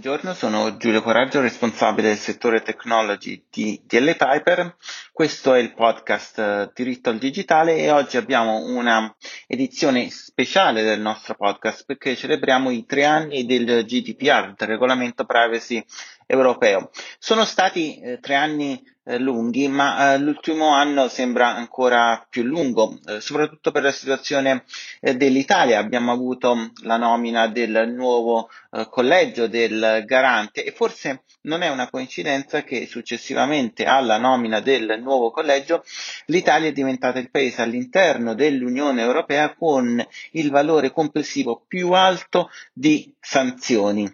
Buongiorno, sono Giulio Coraggio, responsabile del settore technology di DL Piper. Questo è il podcast eh, Diritto al Digitale e oggi abbiamo una edizione speciale del nostro podcast perché celebriamo i tre anni del GDPR, del regolamento privacy europeo. Sono stati eh, tre anni lunghi, ma eh, l'ultimo anno sembra ancora più lungo, eh, soprattutto per la situazione eh, dell'Italia. Abbiamo avuto la nomina del nuovo eh, collegio del garante e forse non è una coincidenza che successivamente alla nomina del nuovo collegio l'Italia è diventata il paese all'interno dell'Unione Europea con il valore complessivo più alto di sanzioni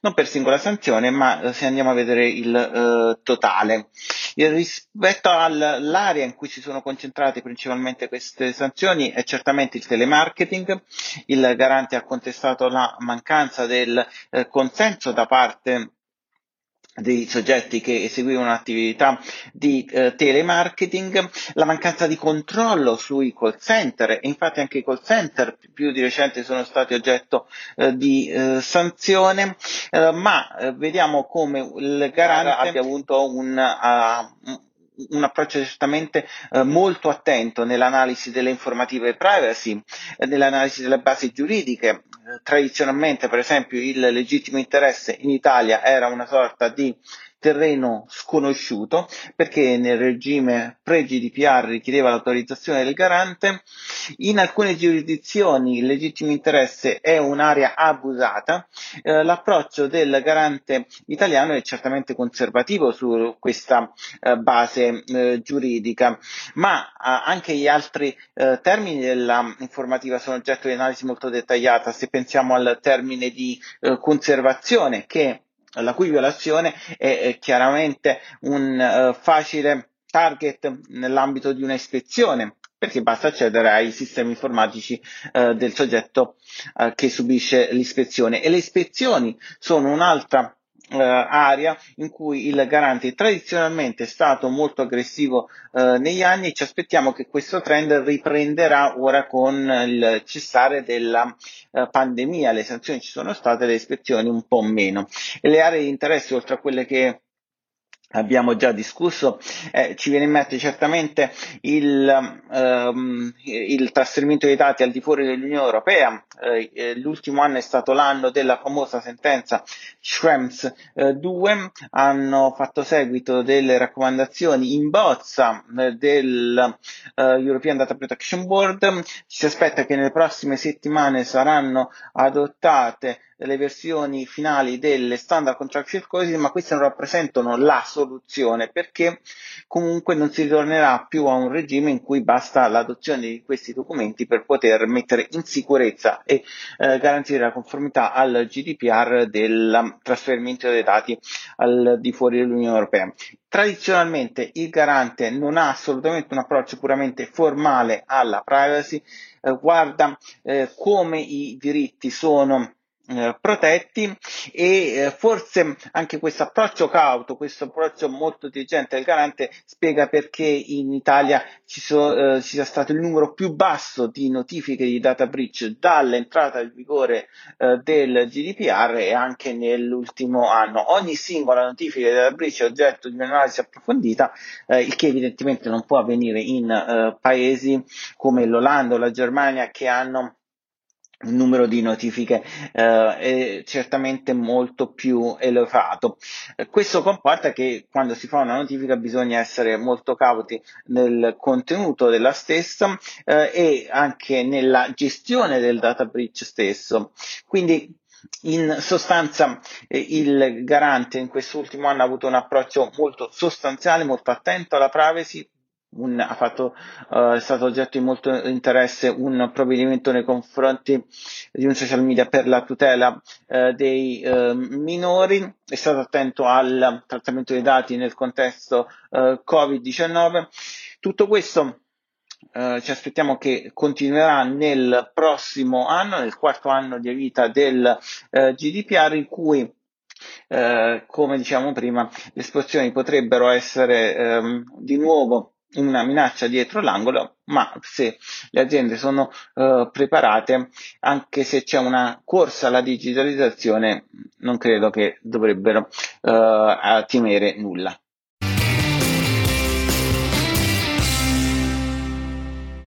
non per singola sanzione, ma eh, se andiamo a vedere il eh, totale. Rispetto all'area in cui si sono concentrate principalmente queste sanzioni è certamente il telemarketing. Il garante ha contestato la mancanza del eh, consenso da parte dei soggetti che eseguivano un'attività di eh, telemarketing, la mancanza di controllo sui call center e infatti anche i call center più di recente sono stati oggetto eh, di eh, sanzione, eh, ma eh, vediamo come il garante abbia avuto un, uh, un approccio certamente eh, molto attento nell'analisi delle informative privacy, eh, nell'analisi delle basi giuridiche. Eh, tradizionalmente, per esempio, il legittimo interesse in Italia era una sorta di terreno sconosciuto perché nel regime pre-GDPR richiedeva l'autorizzazione del garante. In alcune giurisdizioni il legittimo interesse è un'area abusata. Eh, l'approccio del garante italiano è certamente conservativo su questa eh, base eh, giuridica, ma eh, anche gli altri eh, termini dell'informativa sono oggetto di analisi molto dettagliata. Se pensiamo al termine di eh, conservazione che la cui violazione è, è chiaramente un facile target nell'ambito di un'ispezione perché basta accedere ai sistemi informatici uh, del soggetto uh, che subisce l'ispezione e le ispezioni sono un'altra eh, area in cui il garante tradizionalmente è stato molto aggressivo eh, negli anni e ci aspettiamo che questo trend riprenderà ora con il cessare della eh, pandemia. Le sanzioni ci sono state, le ispezioni un po' meno. E le aree di interesse, oltre a quelle che abbiamo già discusso, eh, ci viene in mente certamente il, ehm, il, trasferimento dei dati al di fuori dell'Unione Europea. Eh, eh l'ultimo anno è stato l'anno della famosa sentenza Schrems eh, 2, hanno fatto seguito delle raccomandazioni in bozza eh, del eh, European Data Protection Board. Ci si aspetta che nelle prossime settimane saranno adottate le versioni finali delle standard contractual clauses, ma queste non rappresentano la soluzione perché comunque non si ritornerà più a un regime in cui basta l'adozione di questi documenti per poter mettere in sicurezza e eh, garantire la conformità al GDPR del trasferimento dei dati al di fuori dell'Unione Europea. Tradizionalmente il garante non ha assolutamente un approccio puramente formale alla privacy, eh, guarda eh, come i diritti sono eh, protetti e eh, forse anche questo approccio cauto, questo approccio molto intelligente del garante spiega perché in Italia ci, so, eh, ci sia stato il numero più basso di notifiche di data breach dall'entrata in vigore eh, del GDPR e anche nell'ultimo anno. Ogni singola notifica di data breach è oggetto di un'analisi approfondita, eh, il che evidentemente non può avvenire in paesi come l'Olanda o la Germania che hanno numero di notifiche eh, è certamente molto più elevato. Questo comporta che quando si fa una notifica bisogna essere molto cauti nel contenuto della stessa eh, e anche nella gestione del data breach stesso. Quindi in sostanza eh, il garante in quest'ultimo anno ha avuto un approccio molto sostanziale, molto attento alla privacy, un, ha fatto, uh, è stato oggetto di molto interesse un provvedimento nei confronti di un social media per la tutela uh, dei uh, minori, è stato attento al trattamento dei dati nel contesto Covid-19. Tutto questo ci aspettiamo che continuerà nel prossimo anno, nel quarto anno di vita del GDPR, in cui eh, come diciamo prima, le esposizioni potrebbero essere ehm, di nuovo una minaccia dietro l'angolo, ma se le aziende sono uh, preparate, anche se c'è una corsa alla digitalizzazione, non credo che dovrebbero uh, temere nulla.